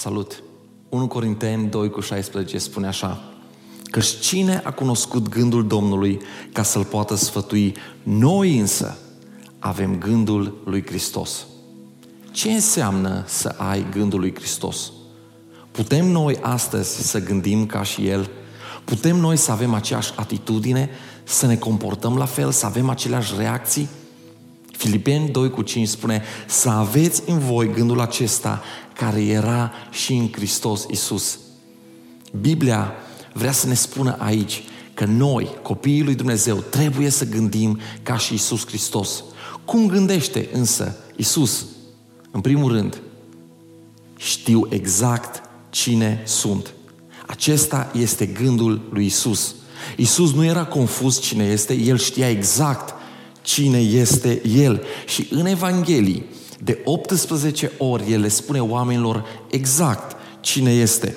Salut! 1 Corinteni 2 cu 16 spune așa că cine a cunoscut gândul Domnului ca să-l poată sfătui? Noi însă avem gândul lui Hristos. Ce înseamnă să ai gândul lui Hristos? Putem noi astăzi să gândim ca și El? Putem noi să avem aceeași atitudine, să ne comportăm la fel, să avem aceleași reacții? Filipeni 2 cu 5 spune să aveți în voi gândul acesta care era și în Hristos Isus. Biblia vrea să ne spună aici că noi, copiii lui Dumnezeu, trebuie să gândim ca și Isus Hristos. Cum gândește însă Isus? În primul rând, știu exact cine sunt. Acesta este gândul lui Isus. Isus nu era confuz cine este, el știa exact cine este el. Și în Evanghelii, de 18 ori, el le spune oamenilor exact cine este.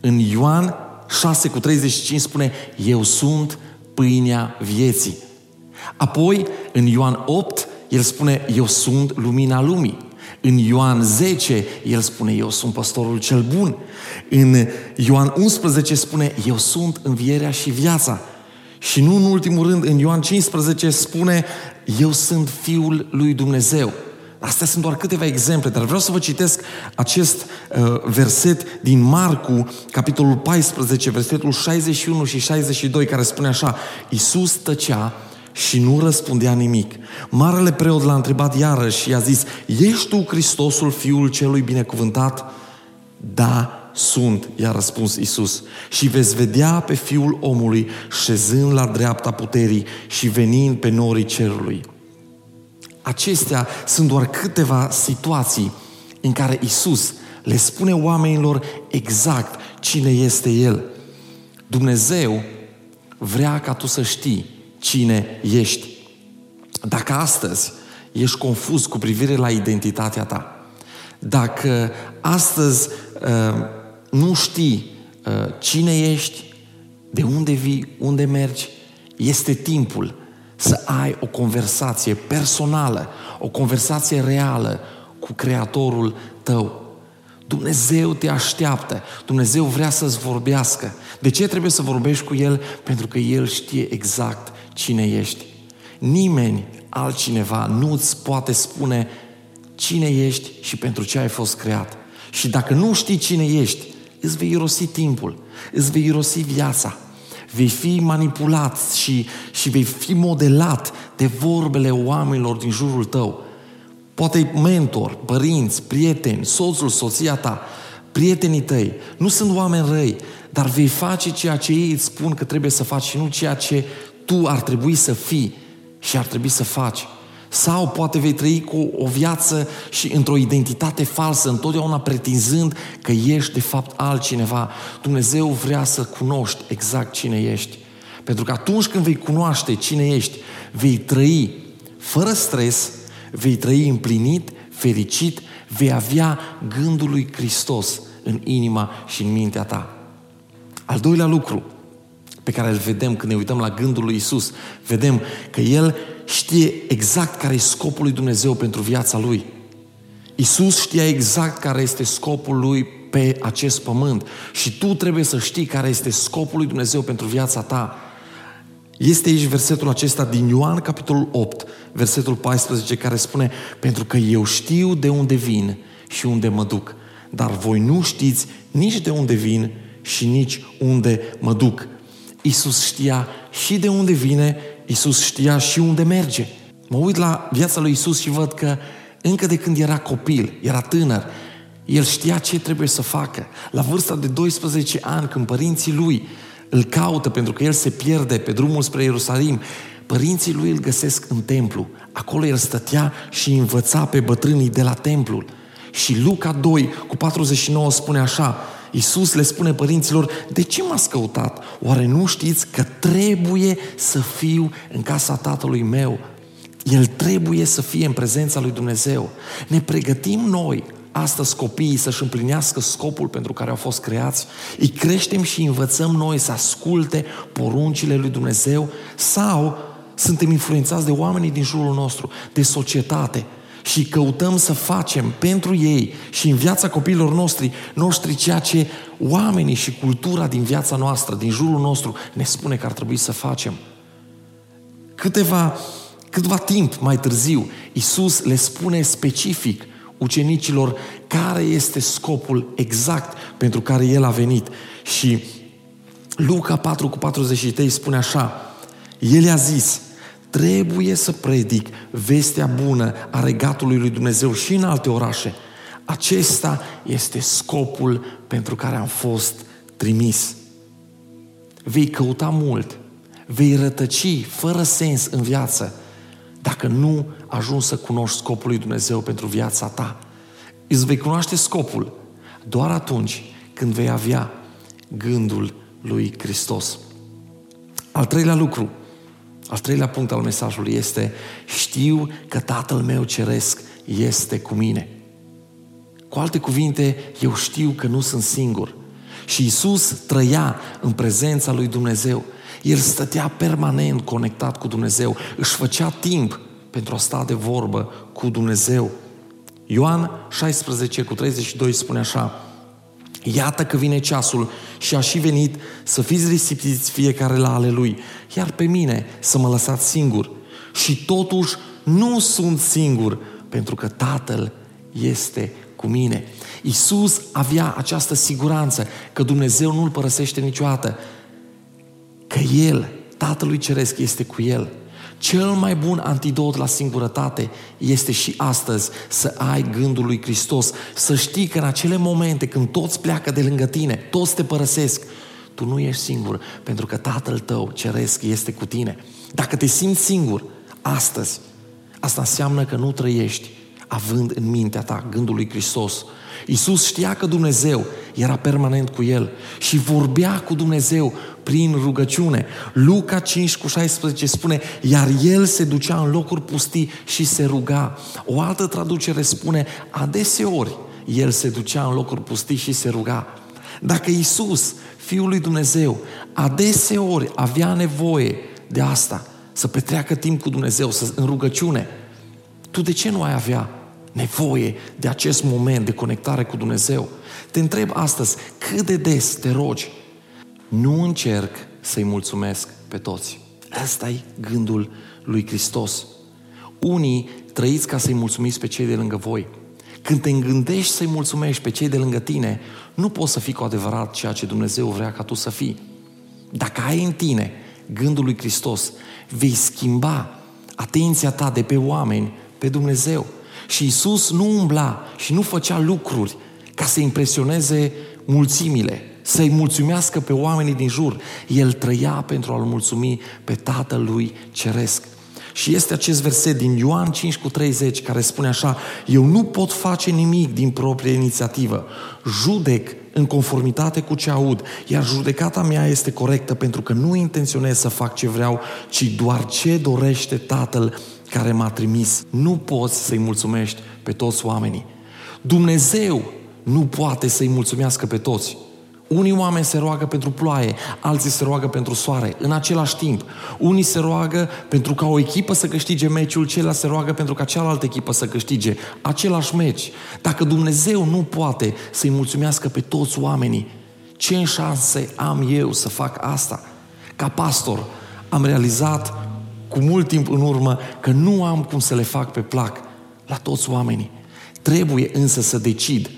În Ioan 6 cu 35 spune, eu sunt pâinea vieții. Apoi, în Ioan 8, el spune, eu sunt lumina lumii. În Ioan 10, el spune, eu sunt păstorul cel bun. În Ioan 11 spune, eu sunt învierea și viața. Și nu în ultimul rând, în Ioan 15 spune, eu sunt Fiul lui Dumnezeu. Astea sunt doar câteva exemple, dar vreau să vă citesc acest uh, verset din Marcu, capitolul 14, versetul 61 și 62, care spune așa, Iisus tăcea și nu răspundea nimic. Marele preot l-a întrebat iarăși și i-a zis, Ești tu Hristosul, Fiul celui binecuvântat? Da, sunt, i-a răspuns Isus. Și veți vedea pe Fiul omului șezând la dreapta puterii și venind pe norii cerului. Acestea sunt doar câteva situații în care Isus le spune oamenilor exact cine este El. Dumnezeu vrea ca tu să știi cine ești. Dacă astăzi ești confuz cu privire la identitatea ta, dacă astăzi uh, nu știi uh, cine ești, de unde vii, unde mergi, este timpul să ai o conversație personală, o conversație reală cu Creatorul tău. Dumnezeu te așteaptă. Dumnezeu vrea să-ți vorbească. De ce trebuie să vorbești cu El? Pentru că El știe exact cine ești. Nimeni altcineva nu îți poate spune cine ești și pentru ce ai fost creat. Și dacă nu știi cine ești, îți vei irosi timpul, îți vei irosi viața, vei fi manipulat și, și vei fi modelat de vorbele oamenilor din jurul tău. Poate mentor, părinți, prieteni, soțul, soția ta, prietenii tăi, nu sunt oameni răi, dar vei face ceea ce ei îți spun că trebuie să faci și nu ceea ce tu ar trebui să fii și ar trebui să faci. Sau poate vei trăi cu o viață și într-o identitate falsă, întotdeauna pretinzând că ești de fapt altcineva. Dumnezeu vrea să cunoști exact cine ești. Pentru că atunci când vei cunoaște cine ești, vei trăi fără stres, vei trăi împlinit, fericit, vei avea gândul lui Hristos în inima și în mintea ta. Al doilea lucru pe care îl vedem când ne uităm la gândul lui Isus, vedem că El știe exact care e scopul lui Dumnezeu pentru viața Lui. Isus știa exact care este scopul Lui pe acest pământ și tu trebuie să știi care este scopul lui Dumnezeu pentru viața ta. Este aici versetul acesta din Ioan, capitolul 8, versetul 14, care spune, pentru că eu știu de unde vin și unde mă duc, dar voi nu știți nici de unde vin și nici unde mă duc. Isus știa și de unde vine, Isus știa și unde merge. Mă uit la viața lui Isus și văd că încă de când era copil, era tânăr, el știa ce trebuie să facă. La vârsta de 12 ani, când părinții lui îl caută pentru că el se pierde pe drumul spre Ierusalim, părinții lui îl găsesc în templu. Acolo el stătea și învăța pe bătrânii de la templul. Și Luca 2 cu 49 spune așa, Iisus le spune părinților, de ce m-ați căutat? Oare nu știți că trebuie să fiu în casa tatălui meu? El trebuie să fie în prezența lui Dumnezeu. Ne pregătim noi astăzi copiii să-și împlinească scopul pentru care au fost creați, îi creștem și învățăm noi să asculte poruncile lui Dumnezeu sau suntem influențați de oamenii din jurul nostru, de societate și căutăm să facem pentru ei și în viața copiilor noștri, noștri ceea ce oamenii și cultura din viața noastră, din jurul nostru, ne spune că ar trebui să facem. Câteva, câteva timp mai târziu, Isus le spune specific ucenicilor care este scopul exact pentru care El a venit. Și Luca 4 cu 43 spune așa, El i-a zis, trebuie să predic vestea bună a regatului lui Dumnezeu și în alte orașe. Acesta este scopul pentru care am fost trimis. Vei căuta mult, vei rătăci fără sens în viață dacă nu ajungi să cunoști scopul lui Dumnezeu pentru viața ta. Îți vei cunoaște scopul doar atunci când vei avea gândul lui Hristos. Al treilea lucru, al treilea punct al mesajului este știu că Tatăl meu ceresc este cu mine. Cu alte cuvinte, eu știu că nu sunt singur. Și Isus trăia în prezența lui Dumnezeu. El stătea permanent conectat cu Dumnezeu, își făcea timp pentru a sta de vorbă cu Dumnezeu. Ioan 16 cu 32 spune așa, Iată că vine ceasul și a și venit să fiți risipiți fiecare la ale lui, iar pe mine să mă lăsați singur. Și totuși nu sunt singur, pentru că Tatăl este cu mine. Isus avea această siguranță că Dumnezeu nu îl părăsește niciodată, că El, Tatălui Ceresc, este cu El. Cel mai bun antidot la singurătate este și astăzi să ai gândul lui Hristos, să știi că în acele momente când toți pleacă de lângă tine, toți te părăsesc, tu nu ești singur, pentru că Tatăl tău ceresc este cu tine. Dacă te simți singur astăzi, asta înseamnă că nu trăiești având în mintea ta gândul lui Hristos. Iisus știa că Dumnezeu era permanent cu el și vorbea cu Dumnezeu prin rugăciune. Luca 5 cu 16 spune, iar el se ducea în locuri pustii și se ruga. O altă traducere spune, adeseori el se ducea în locuri pustii și se ruga. Dacă Iisus, Fiul lui Dumnezeu, adeseori avea nevoie de asta, să petreacă timp cu Dumnezeu, să, în rugăciune, tu de ce nu ai avea nevoie de acest moment de conectare cu Dumnezeu? Te întreb astăzi, cât de des te rogi? Nu încerc să-i mulțumesc pe toți. Asta e gândul lui Hristos. Unii trăiți ca să-i mulțumiți pe cei de lângă voi. Când te gândești să-i mulțumești pe cei de lângă tine, nu poți să fii cu adevărat ceea ce Dumnezeu vrea ca tu să fii. Dacă ai în tine gândul lui Hristos, vei schimba atenția ta de pe oameni pe Dumnezeu. Și Isus nu umbla și nu făcea lucruri ca să impresioneze mulțimile, să-i mulțumească pe oamenii din jur. El trăia pentru a-L mulțumi pe Tatăl lui Ceresc. Și este acest verset din Ioan 5 cu 30 care spune așa, eu nu pot face nimic din proprie inițiativă. Judec în conformitate cu ce aud, iar judecata mea este corectă pentru că nu intenționez să fac ce vreau, ci doar ce dorește Tatăl care m-a trimis. Nu poți să-i mulțumești pe toți oamenii. Dumnezeu nu poate să-i mulțumească pe toți. Unii oameni se roagă pentru ploaie, alții se roagă pentru soare, în același timp. Unii se roagă pentru ca o echipă să câștige meciul, ceilalți se roagă pentru ca cealaltă echipă să câștige același meci. Dacă Dumnezeu nu poate să-i mulțumească pe toți oamenii, ce șanse am eu să fac asta? Ca pastor am realizat cu mult timp în urmă că nu am cum să le fac pe plac la toți oamenii. Trebuie însă să decid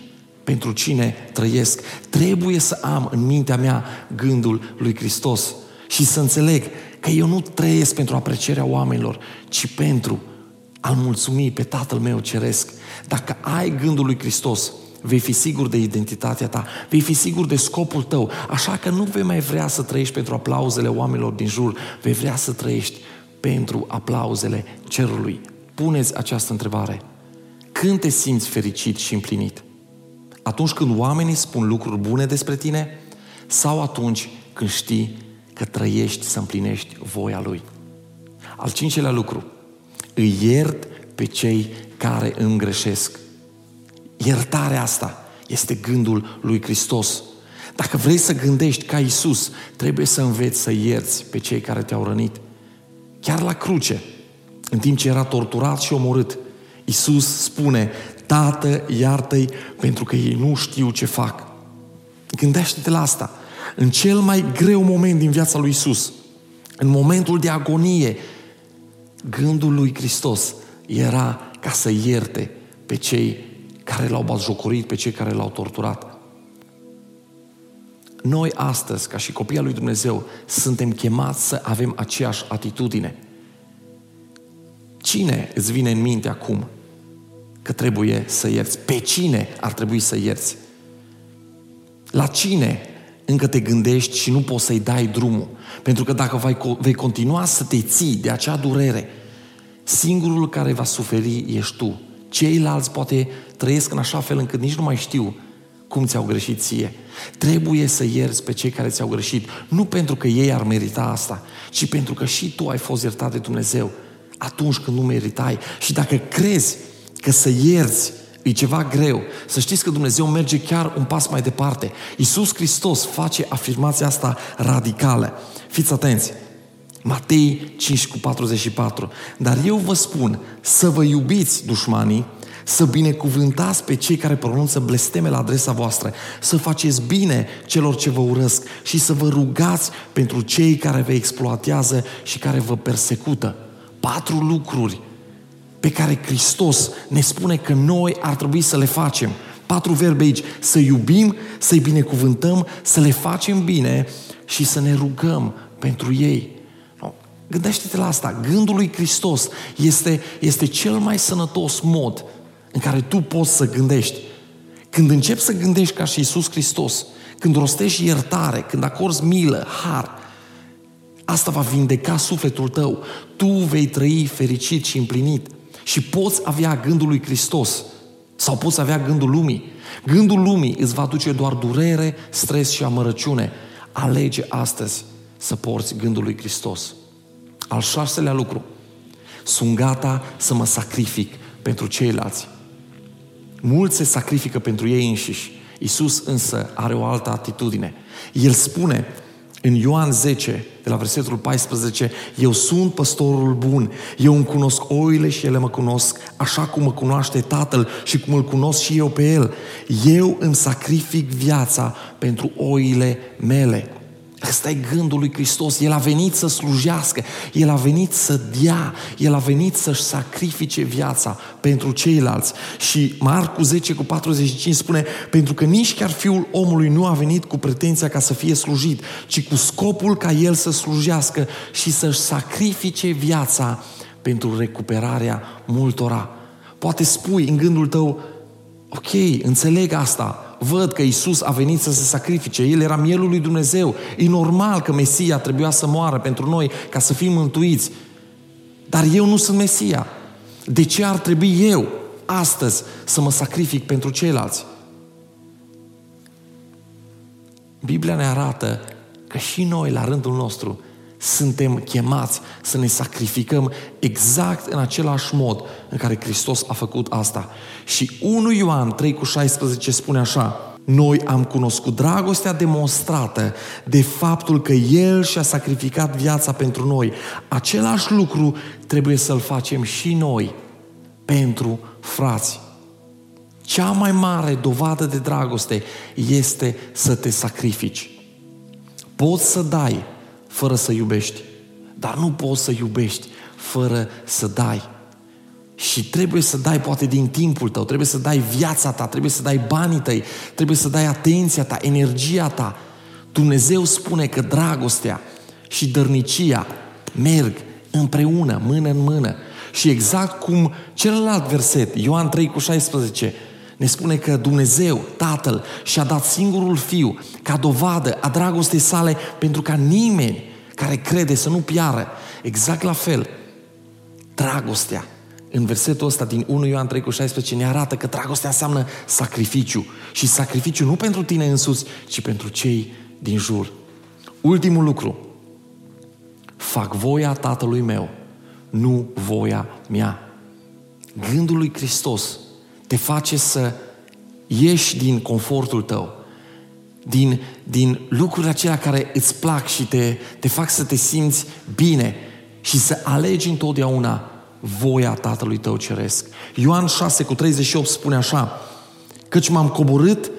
pentru cine trăiesc. Trebuie să am în mintea mea gândul lui Hristos și să înțeleg că eu nu trăiesc pentru aprecierea oamenilor, ci pentru a-L mulțumi pe Tatăl meu ceresc. Dacă ai gândul lui Hristos, vei fi sigur de identitatea ta, vei fi sigur de scopul tău, așa că nu vei mai vrea să trăiești pentru aplauzele oamenilor din jur, vei vrea să trăiești pentru aplauzele cerului. Puneți această întrebare. Când te simți fericit și împlinit? Atunci când oamenii spun lucruri bune despre tine sau atunci când știi că trăiești să împlinești voia Lui. Al cincelea lucru, îi iert pe cei care îmi greșesc. Iertarea asta este gândul lui Hristos. Dacă vrei să gândești ca Isus, trebuie să înveți să ierți pe cei care te-au rănit. Chiar la cruce, în timp ce era torturat și omorât, Isus spune, Tată, iartă-i pentru că ei nu știu ce fac. Gândește-te la asta. În cel mai greu moment din viața lui Isus, în momentul de agonie, gândul lui Hristos era ca să ierte pe cei care l-au batjocorit, pe cei care l-au torturat. Noi astăzi, ca și copii al lui Dumnezeu, suntem chemați să avem aceeași atitudine. Cine îți vine în minte acum că trebuie să ierți? Pe cine ar trebui să ierți? La cine încă te gândești și nu poți să-i dai drumul? Pentru că dacă vei continua să te ții de acea durere, singurul care va suferi ești tu. Ceilalți poate trăiesc în așa fel încât nici nu mai știu cum ți-au greșit ție. Trebuie să ierți pe cei care ți-au greșit, nu pentru că ei ar merita asta, ci pentru că și tu ai fost iertat de Dumnezeu atunci când nu meritai. Și dacă crezi că să ierți e ceva greu, să știți că Dumnezeu merge chiar un pas mai departe. Iisus Hristos face afirmația asta radicală. Fiți atenți! Matei 5 cu 44. Dar eu vă spun să vă iubiți dușmanii, să binecuvântați pe cei care pronunță blesteme la adresa voastră, să faceți bine celor ce vă urăsc și să vă rugați pentru cei care vă exploatează și care vă persecută. Patru lucruri pe care Hristos ne spune că noi ar trebui să le facem. Patru verbe aici. Să iubim, să-i binecuvântăm, să le facem bine și să ne rugăm pentru ei. Gândește-te la asta. Gândul lui Hristos este, este cel mai sănătos mod în care tu poți să gândești. Când începi să gândești ca și Isus Hristos, când rostești iertare, când acorzi milă, har, asta va vindeca sufletul tău. Tu vei trăi fericit și împlinit. Și poți avea gândul lui Hristos sau poți avea gândul lumii. Gândul lumii îți va duce doar durere, stres și amărăciune. Alege astăzi să porți gândul lui Hristos. Al șaselea lucru. Sunt gata să mă sacrific pentru ceilalți. Mulți se sacrifică pentru ei înșiși. Isus însă are o altă atitudine. El spune în Ioan 10, de la versetul 14, Eu sunt păstorul bun, eu îmi cunosc oile și ele mă cunosc, așa cum mă cunoaște Tatăl și cum îl cunosc și eu pe El. Eu îmi sacrific viața pentru oile mele. Ăsta e gândul lui Hristos. El a venit să slujească, El a venit să dea, El a venit să-și sacrifice viața pentru ceilalți. Și Marcu 10 cu 45 spune, pentru că nici chiar Fiul omului nu a venit cu pretenția ca să fie slujit, ci cu scopul ca El să slujească și să-și sacrifice viața pentru recuperarea multora. Poate spui în gândul tău, ok, înțeleg asta, văd că Isus a venit să se sacrifice. El era mielul lui Dumnezeu. E normal că Mesia trebuia să moară pentru noi ca să fim mântuiți. Dar eu nu sunt Mesia. De ce ar trebui eu astăzi să mă sacrific pentru ceilalți? Biblia ne arată că și noi, la rândul nostru, suntem chemați să ne sacrificăm exact în același mod în care Hristos a făcut asta. Și 1 Ioan 3 cu 16 spune așa, noi am cunoscut dragostea demonstrată de faptul că El și-a sacrificat viața pentru noi. Același lucru trebuie să-l facem și noi pentru frați. Cea mai mare dovadă de dragoste este să te sacrifici. Poți să dai fără să iubești. Dar nu poți să iubești fără să dai. Și trebuie să dai poate din timpul tău, trebuie să dai viața ta, trebuie să dai banii tăi, trebuie să dai atenția ta, energia ta. Dumnezeu spune că dragostea și dărnicia merg împreună, mână în mână. Și exact cum celălalt verset, Ioan 3 cu 16, ne spune că Dumnezeu, Tatăl, și-a dat singurul Fiu ca dovadă a dragostei sale pentru ca nimeni care crede să nu piară. Exact la fel, dragostea în versetul ăsta din 1 Ioan 3 cu 16 ne arată că dragostea înseamnă sacrificiu. Și sacrificiu nu pentru tine însuți, ci pentru cei din jur. Ultimul lucru. Fac voia Tatălui meu, nu voia mea. Gândul lui Hristos te face să ieși din confortul tău, din, din lucrurile acelea care îți plac și te, te fac să te simți bine și să alegi întotdeauna voia Tatălui tău ceresc. Ioan 6 cu 38 spune așa, căci m-am coborât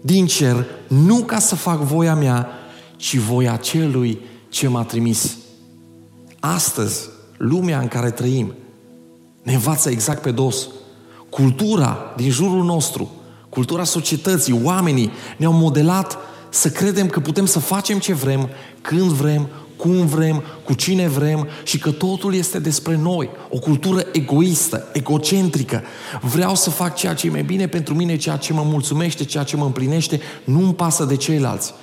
din cer nu ca să fac voia mea, ci voia celui ce m-a trimis. Astăzi, lumea în care trăim ne învață exact pe dos. Cultura din jurul nostru, cultura societății, oamenii ne-au modelat să credem că putem să facem ce vrem, când vrem, cum vrem, cu cine vrem și că totul este despre noi. O cultură egoistă, egocentrică. Vreau să fac ceea ce e mai bine pentru mine, ceea ce mă mulțumește, ceea ce mă împlinește, nu-mi pasă de ceilalți.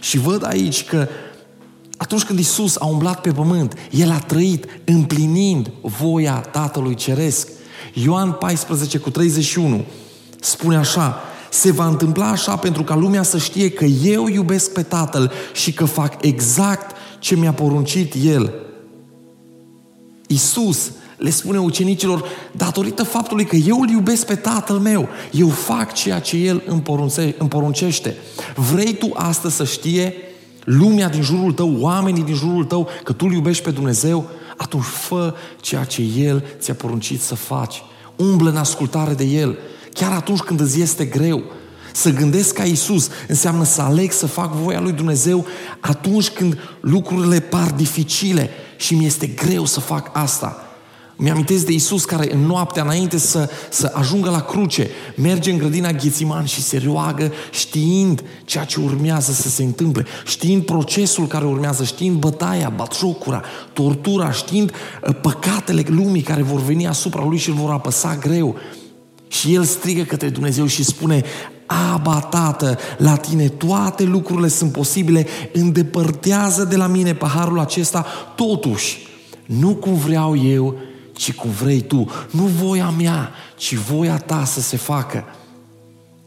Și văd aici că atunci când Isus a umblat pe pământ, El a trăit împlinind voia Tatălui Ceresc. Ioan 14 cu 31 spune așa, se va întâmpla așa pentru ca lumea să știe că eu iubesc pe Tatăl și că fac exact ce mi-a poruncit El. Isus le spune ucenicilor, datorită faptului că eu îl iubesc pe Tatăl meu, eu fac ceea ce El îmi, porunce, îmi poruncește. Vrei tu astăzi să știe lumea din jurul tău, oamenii din jurul tău, că tu îl iubești pe Dumnezeu? Atunci fă ceea ce El ți-a poruncit să faci. Umblă în ascultare de El. Chiar atunci când îți este greu, să gândesc ca Isus înseamnă să aleg să fac voia lui Dumnezeu atunci când lucrurile par dificile și mi este greu să fac asta. Mi-amintesc de Isus care în noaptea înainte să, să ajungă la cruce, merge în grădina Ghețiman și se roagă știind ceea ce urmează să se întâmple, știind procesul care urmează, știind bătaia, batjocura, tortura, știind uh, păcatele lumii care vor veni asupra lui și îl vor apăsa greu. Și el strigă către Dumnezeu și spune, Aba, Tată, la tine toate lucrurile sunt posibile, îndepărtează de la mine paharul acesta, totuși, nu cum vreau eu, ci cum vrei tu. Nu voia mea, ci voia ta să se facă.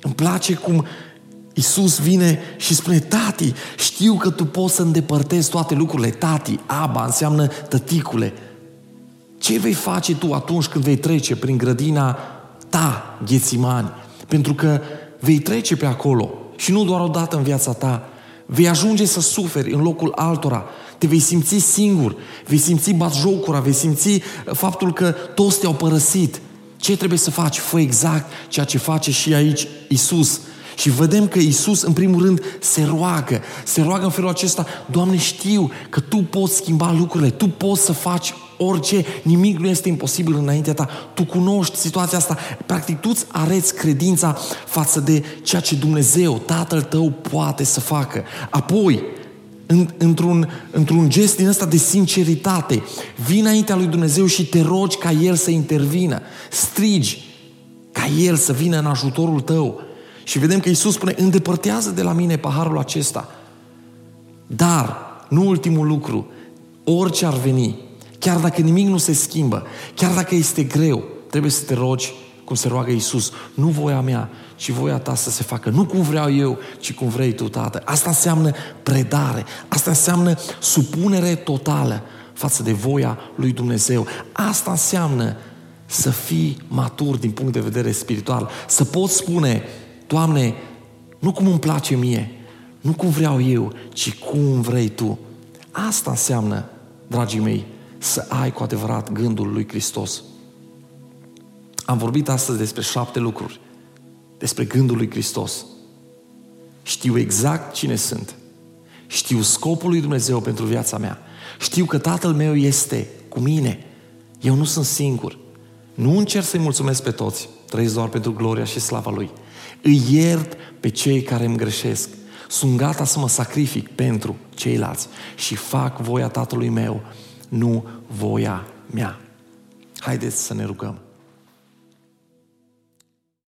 Îmi place cum Isus vine și spune, tati, știu că tu poți să îndepărtezi toate lucrurile. Tati, aba, înseamnă tăticule. Ce vei face tu atunci când vei trece prin grădina ta, Ghețimani? Pentru că vei trece pe acolo și nu doar o dată în viața ta. Vei ajunge să suferi în locul altora. Te vei simți singur, vei simți batjocura, vei simți faptul că toți te-au părăsit. Ce trebuie să faci? Fă exact ceea ce face și aici Isus. Și vedem că Isus, în primul rând, se roagă. Se roagă în felul acesta, Doamne, știu că Tu poți schimba lucrurile, Tu poți să faci orice, nimic nu este imposibil înaintea ta. Tu cunoști situația asta. Practic, tu îți areți credința față de ceea ce Dumnezeu, Tatăl tău, poate să facă. Apoi, în, într-un, într-un gest din ăsta de sinceritate, vii înaintea lui Dumnezeu și te rogi ca El să intervină. Strigi ca El să vină în ajutorul tău. Și vedem că Isus spune, îndepărtează de la mine paharul acesta. Dar, nu ultimul lucru, orice ar veni, chiar dacă nimic nu se schimbă, chiar dacă este greu, trebuie să te rogi cum se roagă Isus. Nu voia mea, ci voia ta să se facă. Nu cum vreau eu, ci cum vrei tu, Tată. Asta înseamnă predare. Asta înseamnă supunere totală față de voia lui Dumnezeu. Asta înseamnă să fii matur din punct de vedere spiritual. Să poți spune, Doamne, nu cum îmi place mie, nu cum vreau eu, ci cum vrei Tu. Asta înseamnă, dragii mei, să ai cu adevărat gândul lui Hristos. Am vorbit astăzi despre șapte lucruri, despre gândul lui Hristos. Știu exact cine sunt. Știu scopul lui Dumnezeu pentru viața mea. Știu că Tatăl meu este cu mine. Eu nu sunt singur. Nu încerc să-i mulțumesc pe toți. Trăiesc doar pentru gloria și slava Lui. Îi iert pe cei care îmi greșesc. Sunt gata să mă sacrific pentru ceilalți și fac voia Tatălui meu, nu voia mea. Haideți să ne rugăm.